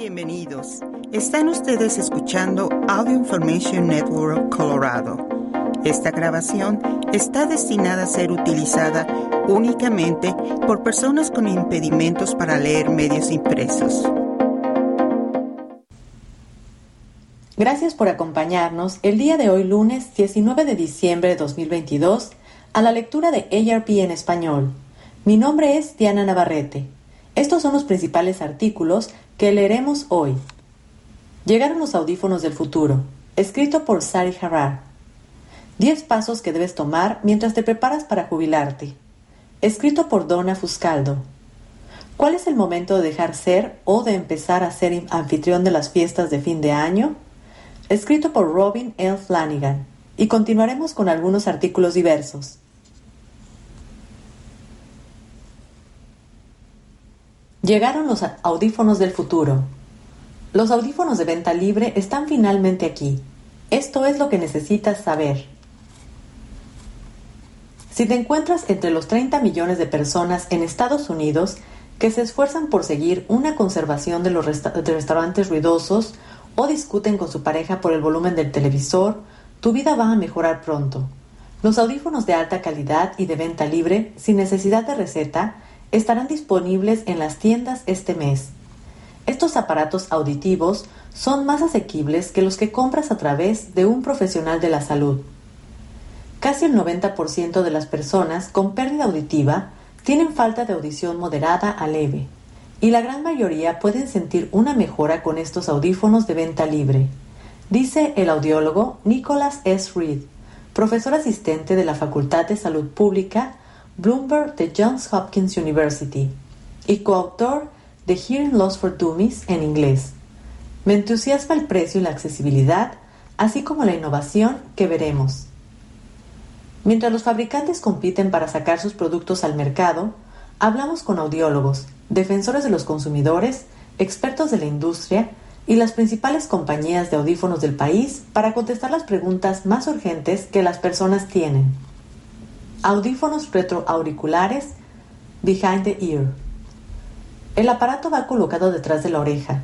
Bienvenidos. Están ustedes escuchando Audio Information Network Colorado. Esta grabación está destinada a ser utilizada únicamente por personas con impedimentos para leer medios impresos. Gracias por acompañarnos el día de hoy lunes 19 de diciembre de 2022 a la lectura de ARP en español. Mi nombre es Diana Navarrete. Estos son los principales artículos que leeremos hoy. Llegaron los audífonos del futuro, escrito por Sari Harrar. 10 pasos que debes tomar mientras te preparas para jubilarte, escrito por Donna Fuscaldo. ¿Cuál es el momento de dejar ser o de empezar a ser anfitrión de las fiestas de fin de año? Escrito por Robin L. Flanagan. Y continuaremos con algunos artículos diversos. Llegaron los audífonos del futuro. Los audífonos de venta libre están finalmente aquí. Esto es lo que necesitas saber. Si te encuentras entre los 30 millones de personas en Estados Unidos que se esfuerzan por seguir una conservación de los restaurantes ruidosos o discuten con su pareja por el volumen del televisor, tu vida va a mejorar pronto. Los audífonos de alta calidad y de venta libre, sin necesidad de receta, estarán disponibles en las tiendas este mes. Estos aparatos auditivos son más asequibles que los que compras a través de un profesional de la salud. Casi el 90% de las personas con pérdida auditiva tienen falta de audición moderada a leve, y la gran mayoría pueden sentir una mejora con estos audífonos de venta libre, dice el audiólogo Nicholas S. Reed, profesor asistente de la Facultad de Salud Pública Bloomberg de Johns Hopkins University y coautor de Hearing Loss for Dummies en inglés. Me entusiasma el precio y la accesibilidad, así como la innovación que veremos. Mientras los fabricantes compiten para sacar sus productos al mercado, hablamos con audiólogos, defensores de los consumidores, expertos de la industria y las principales compañías de audífonos del país para contestar las preguntas más urgentes que las personas tienen. Audífonos retroauriculares behind the ear. El aparato va colocado detrás de la oreja.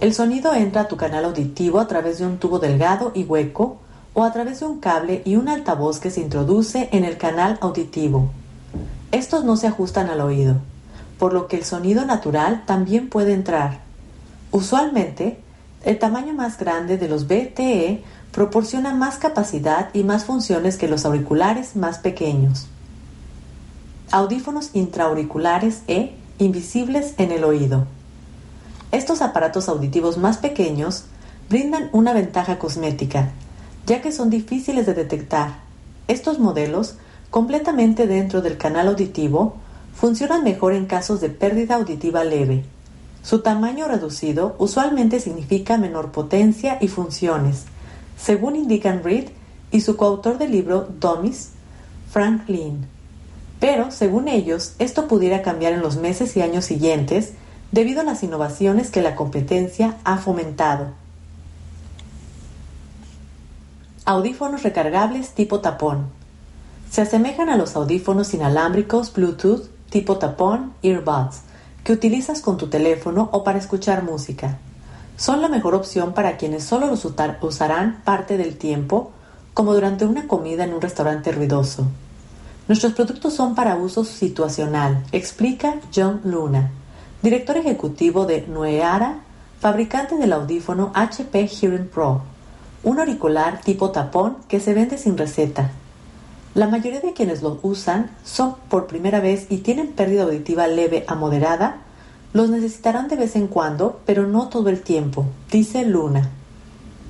El sonido entra a tu canal auditivo a través de un tubo delgado y hueco o a través de un cable y un altavoz que se introduce en el canal auditivo. Estos no se ajustan al oído, por lo que el sonido natural también puede entrar. Usualmente, el tamaño más grande de los BTE proporciona más capacidad y más funciones que los auriculares más pequeños. Audífonos intraauriculares E invisibles en el oído. Estos aparatos auditivos más pequeños brindan una ventaja cosmética, ya que son difíciles de detectar. Estos modelos, completamente dentro del canal auditivo, funcionan mejor en casos de pérdida auditiva leve. Su tamaño reducido usualmente significa menor potencia y funciones, según indican Reed y su coautor del libro Dummies, Frank Lynn. Pero, según ellos, esto pudiera cambiar en los meses y años siguientes debido a las innovaciones que la competencia ha fomentado. Audífonos recargables tipo tapón. Se asemejan a los audífonos inalámbricos Bluetooth tipo tapón earbuds que utilizas con tu teléfono o para escuchar música son la mejor opción para quienes solo los usarán parte del tiempo, como durante una comida en un restaurante ruidoso. Nuestros productos son para uso situacional, explica John Luna, director ejecutivo de Nueara, fabricante del audífono HP Hearing Pro, un auricular tipo tapón que se vende sin receta. La mayoría de quienes lo usan son por primera vez y tienen pérdida auditiva leve a moderada los necesitarán de vez en cuando, pero no todo el tiempo, dice Luna.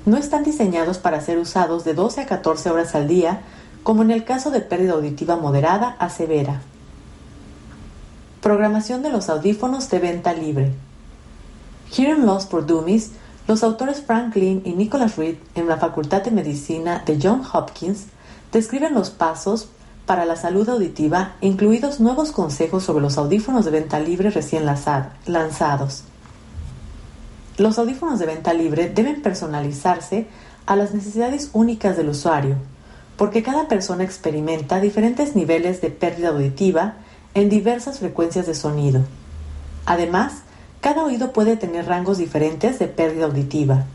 No están diseñados para ser usados de 12 a 14 horas al día, como en el caso de pérdida auditiva moderada a severa. Programación de los audífonos de venta libre. Hearing Loss for Dummies, los autores Franklin y Nicholas Reed en la Facultad de Medicina de John Hopkins describen los pasos para la salud auditiva, incluidos nuevos consejos sobre los audífonos de venta libre recién lanzados. Los audífonos de venta libre deben personalizarse a las necesidades únicas del usuario, porque cada persona experimenta diferentes niveles de pérdida auditiva en diversas frecuencias de sonido. Además, Cada oído puede tener rangos diferentes de pérdida auditiva.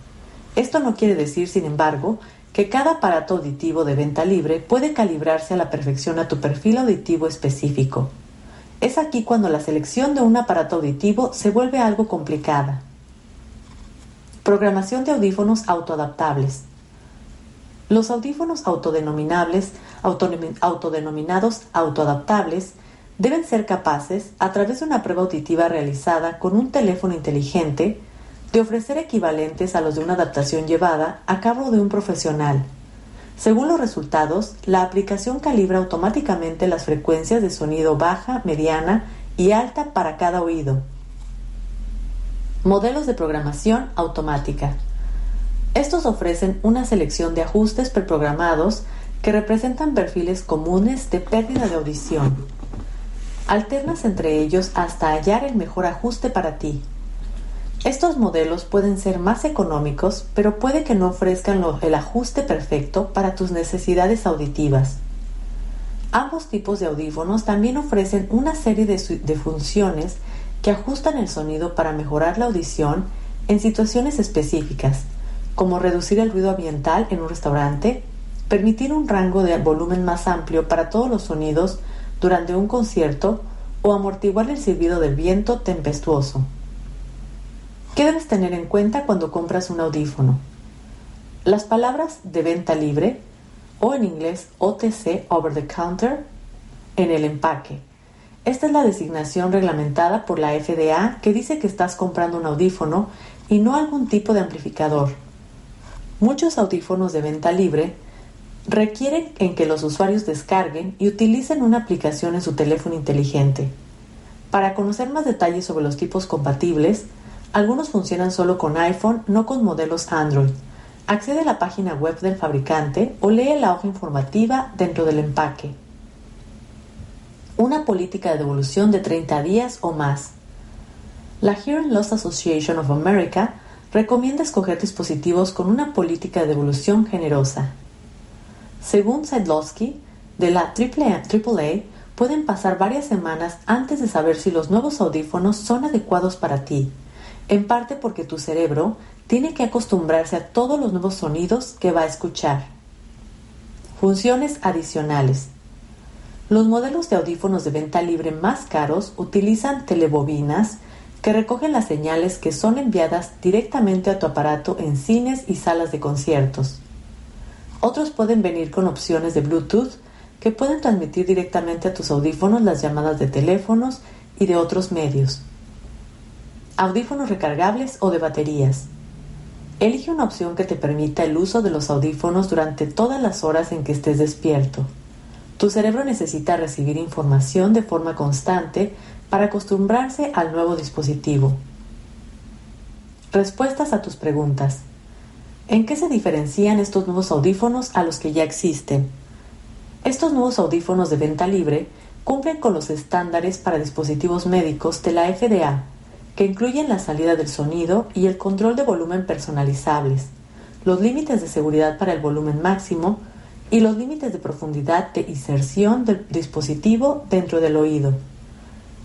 Esto no quiere decir, sin embargo, que cada aparato auditivo de venta libre puede calibrarse a la perfección a tu perfil auditivo específico. Es aquí cuando la selección de un aparato auditivo se vuelve algo complicada. Programación de audífonos autoadaptables. Los audífonos autodenominables, autodenominados autoadaptables, deben ser capaces, a través de una prueba auditiva realizada con un teléfono inteligente, de ofrecer equivalentes a los de una adaptación llevada a cabo de un profesional. Según los resultados, la aplicación calibra automáticamente las frecuencias de sonido baja, mediana y alta para cada oído. Modelos de programación automática. Estos ofrecen una selección de ajustes preprogramados que representan perfiles comunes de pérdida de audición. Alternas entre ellos hasta hallar el mejor ajuste para ti. Estos modelos pueden ser más económicos, pero puede que no ofrezcan el ajuste perfecto para tus necesidades auditivas. Ambos tipos de audífonos también ofrecen una serie de, de funciones que ajustan el sonido para mejorar la audición en situaciones específicas, como reducir el ruido ambiental en un restaurante, permitir un rango de volumen más amplio para todos los sonidos durante un concierto o amortiguar el silbido del viento tempestuoso. ¿Qué debes tener en cuenta cuando compras un audífono? Las palabras de venta libre o en inglés OTC, over the counter, en el empaque. Esta es la designación reglamentada por la FDA que dice que estás comprando un audífono y no algún tipo de amplificador. Muchos audífonos de venta libre requieren en que los usuarios descarguen y utilicen una aplicación en su teléfono inteligente. Para conocer más detalles sobre los tipos compatibles, algunos funcionan solo con iPhone, no con modelos Android. Accede a la página web del fabricante o lee la hoja informativa dentro del empaque. Una política de devolución de 30 días o más. La Hearing Loss Association of America recomienda escoger dispositivos con una política de devolución generosa. Según Sedlowski, de la AAA, pueden pasar varias semanas antes de saber si los nuevos audífonos son adecuados para ti en parte porque tu cerebro tiene que acostumbrarse a todos los nuevos sonidos que va a escuchar. Funciones adicionales. Los modelos de audífonos de venta libre más caros utilizan telebobinas que recogen las señales que son enviadas directamente a tu aparato en cines y salas de conciertos. Otros pueden venir con opciones de Bluetooth que pueden transmitir directamente a tus audífonos las llamadas de teléfonos y de otros medios audífonos recargables o de baterías. Elige una opción que te permita el uso de los audífonos durante todas las horas en que estés despierto. Tu cerebro necesita recibir información de forma constante para acostumbrarse al nuevo dispositivo. Respuestas a tus preguntas. ¿En qué se diferencian estos nuevos audífonos a los que ya existen? Estos nuevos audífonos de venta libre cumplen con los estándares para dispositivos médicos de la FDA que incluyen la salida del sonido y el control de volumen personalizables, los límites de seguridad para el volumen máximo y los límites de profundidad de inserción del dispositivo dentro del oído.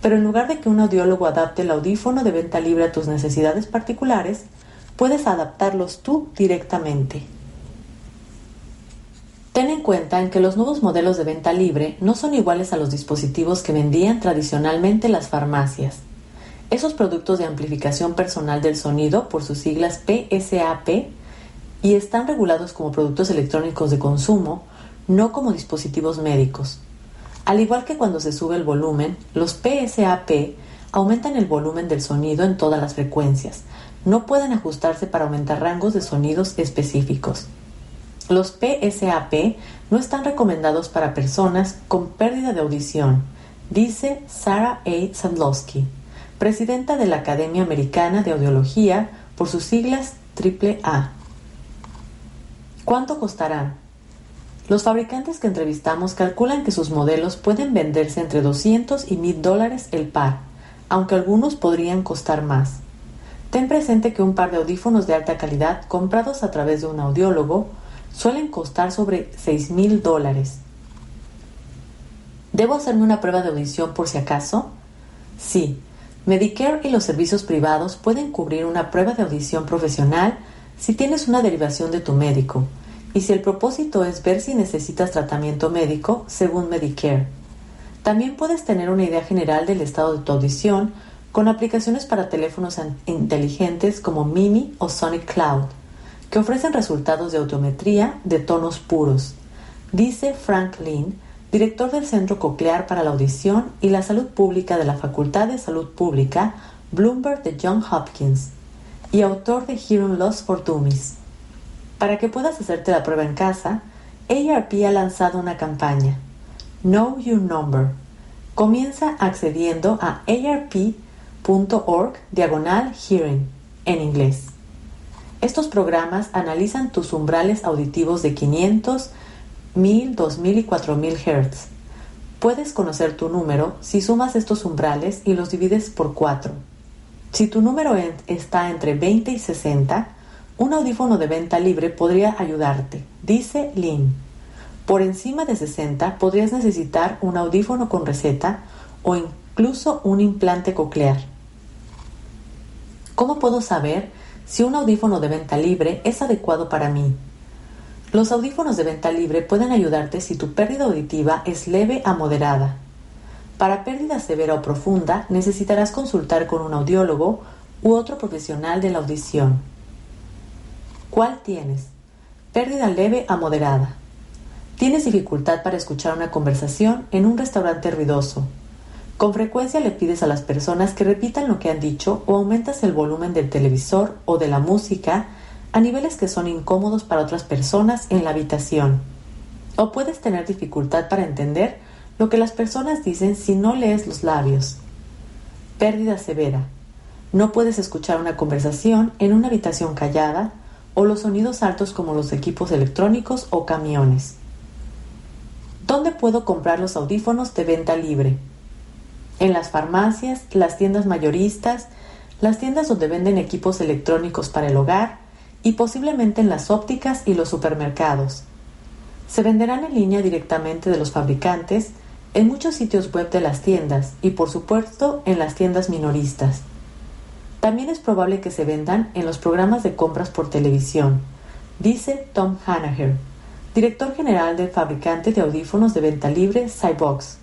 Pero en lugar de que un audiólogo adapte el audífono de venta libre a tus necesidades particulares, puedes adaptarlos tú directamente. Ten en cuenta en que los nuevos modelos de venta libre no son iguales a los dispositivos que vendían tradicionalmente las farmacias. Esos productos de amplificación personal del sonido, por sus siglas PSAP, y están regulados como productos electrónicos de consumo, no como dispositivos médicos. Al igual que cuando se sube el volumen, los PSAP aumentan el volumen del sonido en todas las frecuencias. No pueden ajustarse para aumentar rangos de sonidos específicos. Los PSAP no están recomendados para personas con pérdida de audición, dice Sarah A. Sandlowski presidenta de la Academia Americana de Audiología por sus siglas AAA. ¿Cuánto costarán? Los fabricantes que entrevistamos calculan que sus modelos pueden venderse entre 200 y 1000 dólares el par, aunque algunos podrían costar más. Ten presente que un par de audífonos de alta calidad comprados a través de un audiólogo suelen costar sobre 6 mil dólares. ¿Debo hacerme una prueba de audición por si acaso? Sí, Medicare y los servicios privados pueden cubrir una prueba de audición profesional si tienes una derivación de tu médico y si el propósito es ver si necesitas tratamiento médico según Medicare. También puedes tener una idea general del estado de tu audición con aplicaciones para teléfonos inteligentes como Mimi o Sonic Cloud, que ofrecen resultados de audiometría de tonos puros. Dice Frank Lin, director del Centro Coclear para la Audición y la Salud Pública de la Facultad de Salud Pública Bloomberg de John Hopkins y autor de Hearing Loss for Dummies. Para que puedas hacerte la prueba en casa, ARP ha lanzado una campaña, Know Your Number. Comienza accediendo a arp.org diagonal hearing en inglés. Estos programas analizan tus umbrales auditivos de 500, 1000, 2000 y 4000 Hz. Puedes conocer tu número si sumas estos umbrales y los divides por 4. Si tu número está entre 20 y 60, un audífono de venta libre podría ayudarte, dice Lynn. Por encima de 60 podrías necesitar un audífono con receta o incluso un implante coclear. ¿Cómo puedo saber si un audífono de venta libre es adecuado para mí? Los audífonos de venta libre pueden ayudarte si tu pérdida auditiva es leve a moderada. Para pérdida severa o profunda necesitarás consultar con un audiólogo u otro profesional de la audición. ¿Cuál tienes? Pérdida leve a moderada. Tienes dificultad para escuchar una conversación en un restaurante ruidoso. Con frecuencia le pides a las personas que repitan lo que han dicho o aumentas el volumen del televisor o de la música a niveles que son incómodos para otras personas en la habitación. O puedes tener dificultad para entender lo que las personas dicen si no lees los labios. Pérdida severa. No puedes escuchar una conversación en una habitación callada o los sonidos altos como los equipos electrónicos o camiones. ¿Dónde puedo comprar los audífonos de venta libre? En las farmacias, las tiendas mayoristas, las tiendas donde venden equipos electrónicos para el hogar, y posiblemente en las ópticas y los supermercados. Se venderán en línea directamente de los fabricantes en muchos sitios web de las tiendas y por supuesto en las tiendas minoristas. También es probable que se vendan en los programas de compras por televisión, dice Tom Hanaher, director general del fabricante de audífonos de venta libre Cybox.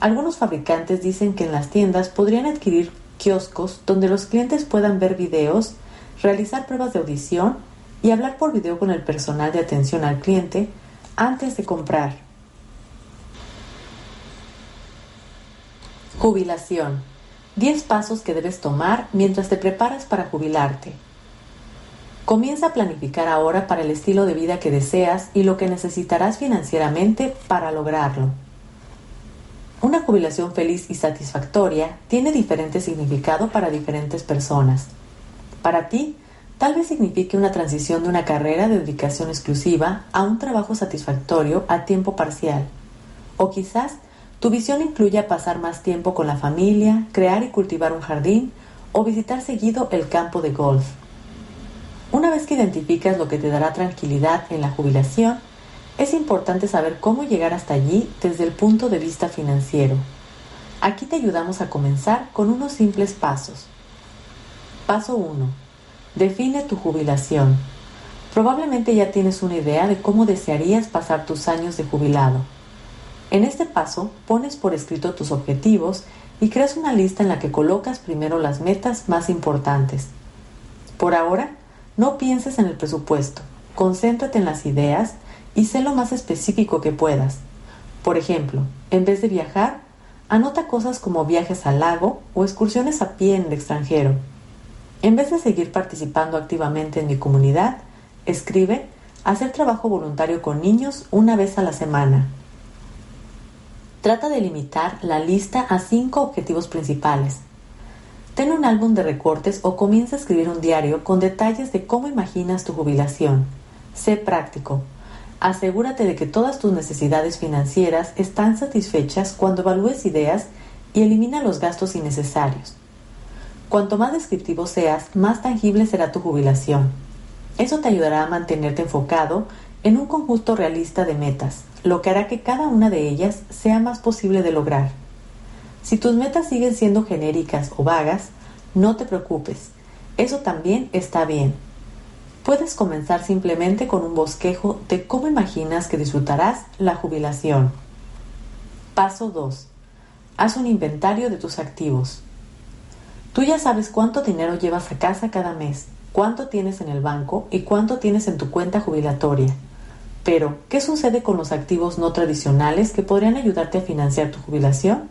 Algunos fabricantes dicen que en las tiendas podrían adquirir kioscos donde los clientes puedan ver videos realizar pruebas de audición y hablar por video con el personal de atención al cliente antes de comprar. Jubilación. 10 pasos que debes tomar mientras te preparas para jubilarte. Comienza a planificar ahora para el estilo de vida que deseas y lo que necesitarás financieramente para lograrlo. Una jubilación feliz y satisfactoria tiene diferente significado para diferentes personas. Para ti, tal vez signifique una transición de una carrera de dedicación exclusiva a un trabajo satisfactorio a tiempo parcial. O quizás tu visión incluya pasar más tiempo con la familia, crear y cultivar un jardín o visitar seguido el campo de golf. Una vez que identificas lo que te dará tranquilidad en la jubilación, es importante saber cómo llegar hasta allí desde el punto de vista financiero. Aquí te ayudamos a comenzar con unos simples pasos. Paso 1. Define tu jubilación. Probablemente ya tienes una idea de cómo desearías pasar tus años de jubilado. En este paso pones por escrito tus objetivos y creas una lista en la que colocas primero las metas más importantes. Por ahora, no pienses en el presupuesto, concéntrate en las ideas y sé lo más específico que puedas. Por ejemplo, en vez de viajar, anota cosas como viajes al lago o excursiones a pie en el extranjero. En vez de seguir participando activamente en mi comunidad, escribe hacer trabajo voluntario con niños una vez a la semana. Trata de limitar la lista a cinco objetivos principales. Ten un álbum de recortes o comienza a escribir un diario con detalles de cómo imaginas tu jubilación. Sé práctico. Asegúrate de que todas tus necesidades financieras están satisfechas cuando evalúes ideas y elimina los gastos innecesarios. Cuanto más descriptivo seas, más tangible será tu jubilación. Eso te ayudará a mantenerte enfocado en un conjunto realista de metas, lo que hará que cada una de ellas sea más posible de lograr. Si tus metas siguen siendo genéricas o vagas, no te preocupes, eso también está bien. Puedes comenzar simplemente con un bosquejo de cómo imaginas que disfrutarás la jubilación. Paso 2. Haz un inventario de tus activos. Tú ya sabes cuánto dinero llevas a casa cada mes, cuánto tienes en el banco y cuánto tienes en tu cuenta jubilatoria. Pero, ¿qué sucede con los activos no tradicionales que podrían ayudarte a financiar tu jubilación?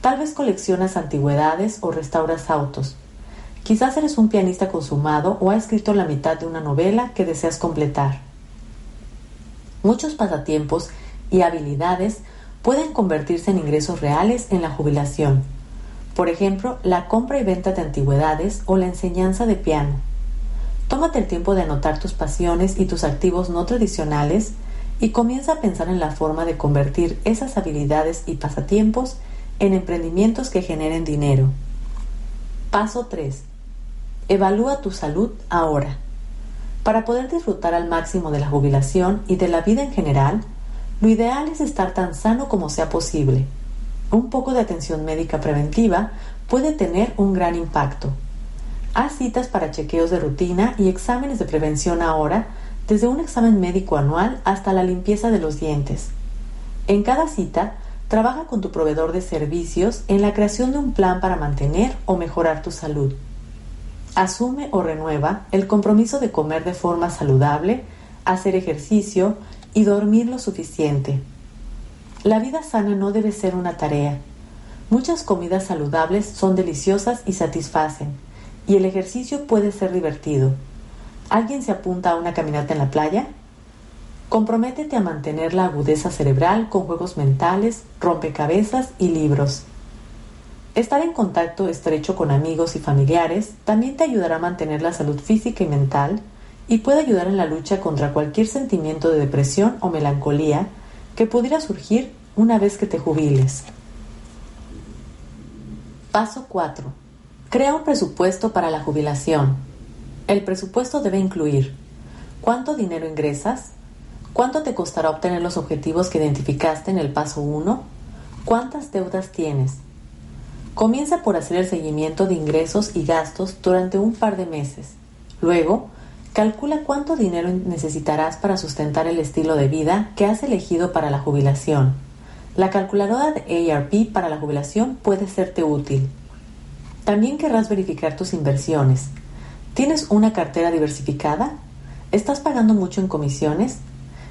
Tal vez coleccionas antigüedades o restauras autos. Quizás eres un pianista consumado o has escrito la mitad de una novela que deseas completar. Muchos pasatiempos y habilidades pueden convertirse en ingresos reales en la jubilación. Por ejemplo, la compra y venta de antigüedades o la enseñanza de piano. Tómate el tiempo de anotar tus pasiones y tus activos no tradicionales y comienza a pensar en la forma de convertir esas habilidades y pasatiempos en emprendimientos que generen dinero. Paso 3. Evalúa tu salud ahora. Para poder disfrutar al máximo de la jubilación y de la vida en general, lo ideal es estar tan sano como sea posible. Un poco de atención médica preventiva puede tener un gran impacto. Haz citas para chequeos de rutina y exámenes de prevención ahora, desde un examen médico anual hasta la limpieza de los dientes. En cada cita, trabaja con tu proveedor de servicios en la creación de un plan para mantener o mejorar tu salud. Asume o renueva el compromiso de comer de forma saludable, hacer ejercicio y dormir lo suficiente. La vida sana no debe ser una tarea. Muchas comidas saludables son deliciosas y satisfacen y el ejercicio puede ser divertido. ¿Alguien se apunta a una caminata en la playa? Comprométete a mantener la agudeza cerebral con juegos mentales, rompecabezas y libros. Estar en contacto estrecho con amigos y familiares también te ayudará a mantener la salud física y mental y puede ayudar en la lucha contra cualquier sentimiento de depresión o melancolía que pudiera surgir una vez que te jubiles. Paso 4 Crea un presupuesto para la jubilación. El presupuesto debe incluir cuánto dinero ingresas, cuánto te costará obtener los objetivos que identificaste en el paso 1, cuántas deudas tienes. Comienza por hacer el seguimiento de ingresos y gastos durante un par de meses. Luego, calcula cuánto dinero necesitarás para sustentar el estilo de vida que has elegido para la jubilación. La calculadora de ARP para la jubilación puede serte útil. También querrás verificar tus inversiones. ¿Tienes una cartera diversificada? ¿Estás pagando mucho en comisiones?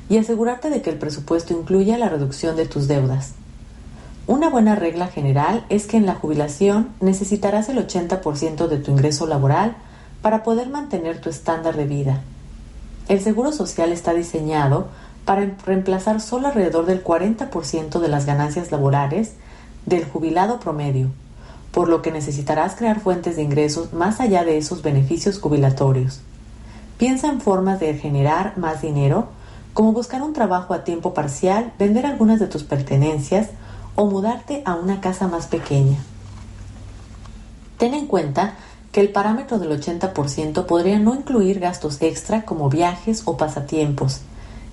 Y asegurarte de que el presupuesto incluya la reducción de tus deudas. Una buena regla general es que en la jubilación necesitarás el 80% de tu ingreso laboral para poder mantener tu estándar de vida. El Seguro Social está diseñado para reemplazar solo alrededor del 40% de las ganancias laborales del jubilado promedio por lo que necesitarás crear fuentes de ingresos más allá de esos beneficios jubilatorios. Piensa en formas de generar más dinero, como buscar un trabajo a tiempo parcial, vender algunas de tus pertenencias o mudarte a una casa más pequeña. Ten en cuenta que el parámetro del 80% podría no incluir gastos extra como viajes o pasatiempos,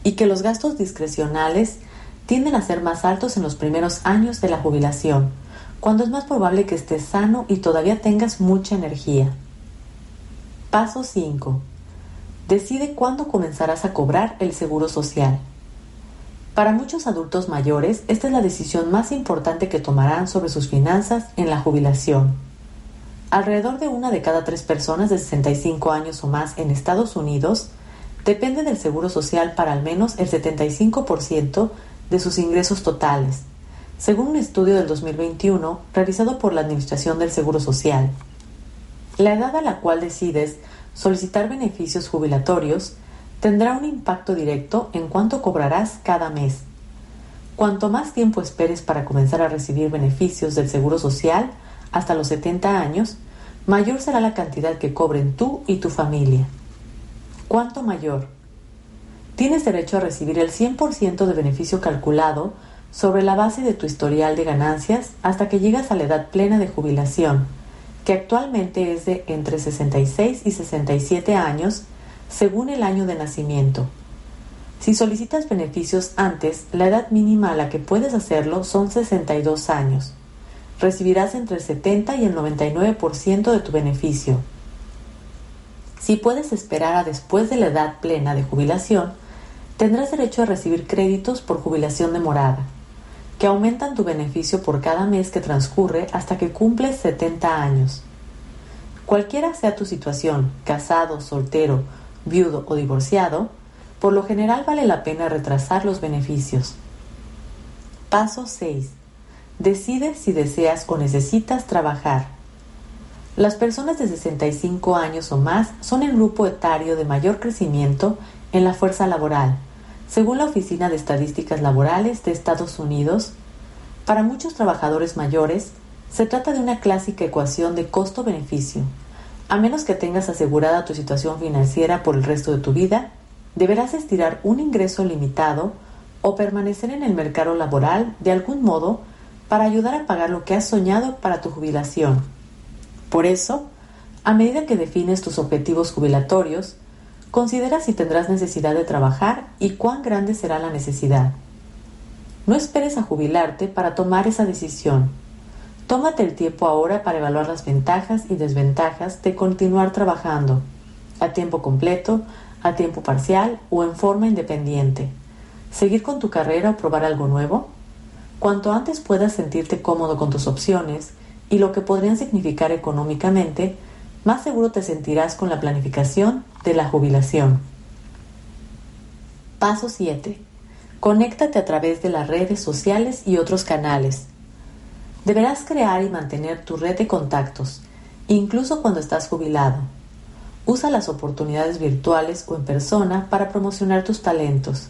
y que los gastos discrecionales tienden a ser más altos en los primeros años de la jubilación, cuando es más probable que estés sano y todavía tengas mucha energía. Paso 5. Decide cuándo comenzarás a cobrar el seguro social. Para muchos adultos mayores, esta es la decisión más importante que tomarán sobre sus finanzas en la jubilación. Alrededor de una de cada tres personas de 65 años o más en Estados Unidos depende del seguro social para al menos el 75% de sus ingresos totales según un estudio del 2021 realizado por la Administración del Seguro Social. La edad a la cual decides solicitar beneficios jubilatorios tendrá un impacto directo en cuánto cobrarás cada mes. Cuanto más tiempo esperes para comenzar a recibir beneficios del Seguro Social, hasta los 70 años, mayor será la cantidad que cobren tú y tu familia. ¿Cuánto mayor? Tienes derecho a recibir el 100% de beneficio calculado sobre la base de tu historial de ganancias hasta que llegas a la edad plena de jubilación, que actualmente es de entre 66 y 67 años según el año de nacimiento. Si solicitas beneficios antes, la edad mínima a la que puedes hacerlo son 62 años. Recibirás entre el 70 y el 99% de tu beneficio. Si puedes esperar a después de la edad plena de jubilación, tendrás derecho a recibir créditos por jubilación demorada, que aumentan tu beneficio por cada mes que transcurre hasta que cumples 70 años. Cualquiera sea tu situación, casado, soltero, viudo o divorciado, por lo general vale la pena retrasar los beneficios. Paso 6. Decide si deseas o necesitas trabajar. Las personas de 65 años o más son el grupo etario de mayor crecimiento en la fuerza laboral, según la Oficina de Estadísticas Laborales de Estados Unidos. Para muchos trabajadores mayores, se trata de una clásica ecuación de costo-beneficio. A menos que tengas asegurada tu situación financiera por el resto de tu vida, deberás estirar un ingreso limitado o permanecer en el mercado laboral de algún modo para ayudar a pagar lo que has soñado para tu jubilación. Por eso, a medida que defines tus objetivos jubilatorios, considera si tendrás necesidad de trabajar y cuán grande será la necesidad. No esperes a jubilarte para tomar esa decisión. Tómate el tiempo ahora para evaluar las ventajas y desventajas de continuar trabajando a tiempo completo, a tiempo parcial o en forma independiente. ¿Seguir con tu carrera o probar algo nuevo? Cuanto antes puedas sentirte cómodo con tus opciones y lo que podrían significar económicamente, más seguro te sentirás con la planificación de la jubilación. Paso 7. Conéctate a través de las redes sociales y otros canales. Deberás crear y mantener tu red de contactos, incluso cuando estás jubilado. Usa las oportunidades virtuales o en persona para promocionar tus talentos.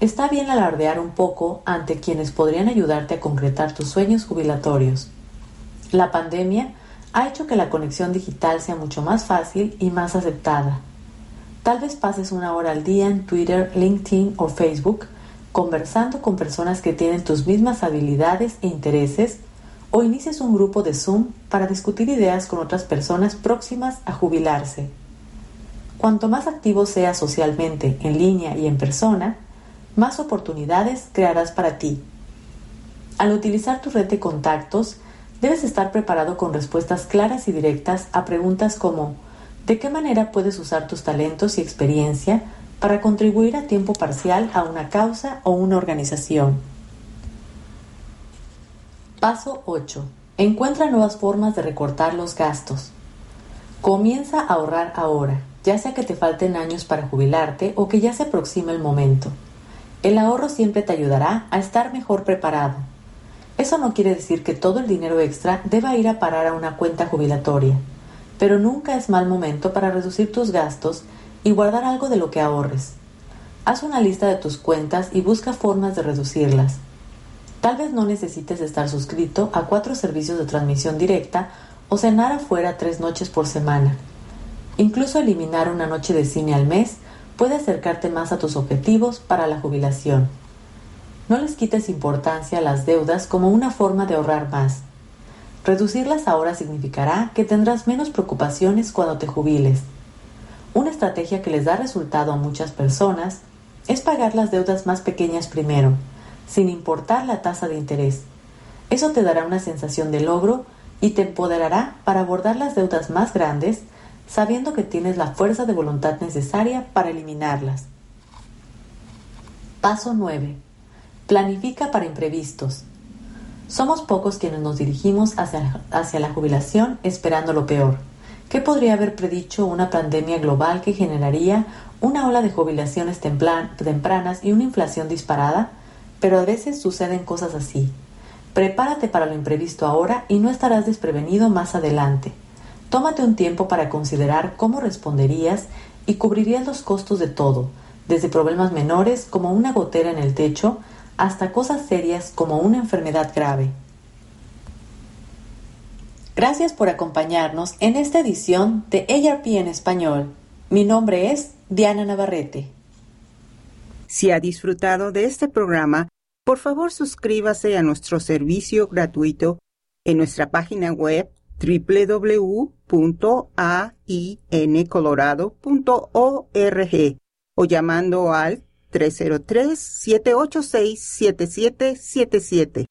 Está bien alardear un poco ante quienes podrían ayudarte a concretar tus sueños jubilatorios. La pandemia ha hecho que la conexión digital sea mucho más fácil y más aceptada. Tal vez pases una hora al día en Twitter, LinkedIn o Facebook conversando con personas que tienen tus mismas habilidades e intereses o inicies un grupo de Zoom para discutir ideas con otras personas próximas a jubilarse. Cuanto más activo seas socialmente, en línea y en persona, más oportunidades crearás para ti. Al utilizar tu red de contactos, debes estar preparado con respuestas claras y directas a preguntas como ¿de qué manera puedes usar tus talentos y experiencia para contribuir a tiempo parcial a una causa o una organización? Paso 8. Encuentra nuevas formas de recortar los gastos. Comienza a ahorrar ahora, ya sea que te falten años para jubilarte o que ya se aproxime el momento. El ahorro siempre te ayudará a estar mejor preparado. Eso no quiere decir que todo el dinero extra deba ir a parar a una cuenta jubilatoria, pero nunca es mal momento para reducir tus gastos y guardar algo de lo que ahorres. Haz una lista de tus cuentas y busca formas de reducirlas. Tal vez no necesites estar suscrito a cuatro servicios de transmisión directa o cenar afuera tres noches por semana. Incluso eliminar una noche de cine al mes puede acercarte más a tus objetivos para la jubilación. No les quites importancia a las deudas como una forma de ahorrar más. Reducirlas ahora significará que tendrás menos preocupaciones cuando te jubiles. Una estrategia que les da resultado a muchas personas es pagar las deudas más pequeñas primero, sin importar la tasa de interés. Eso te dará una sensación de logro y te empoderará para abordar las deudas más grandes sabiendo que tienes la fuerza de voluntad necesaria para eliminarlas. Paso 9. Planifica para imprevistos. Somos pocos quienes nos dirigimos hacia, hacia, la jubilación esperando lo peor. ¿Qué podría haber predicho una pandemia global que generaría una ola de jubilaciones tempranas y una inflación disparada? Pero a veces suceden cosas así. Prepárate para lo imprevisto ahora y no estarás desprevenido más adelante. Tómate un tiempo para considerar cómo responderías y cubrirías los costos de todo, desde problemas menores como una gotera en el techo hasta cosas serias como una enfermedad grave. Gracias por acompañarnos en esta edición de ARP en español. Mi nombre es Diana Navarrete. Si ha disfrutado de este programa, por favor suscríbase a nuestro servicio gratuito en nuestra página web www.aincolorado.org o llamando al 303-786-7777.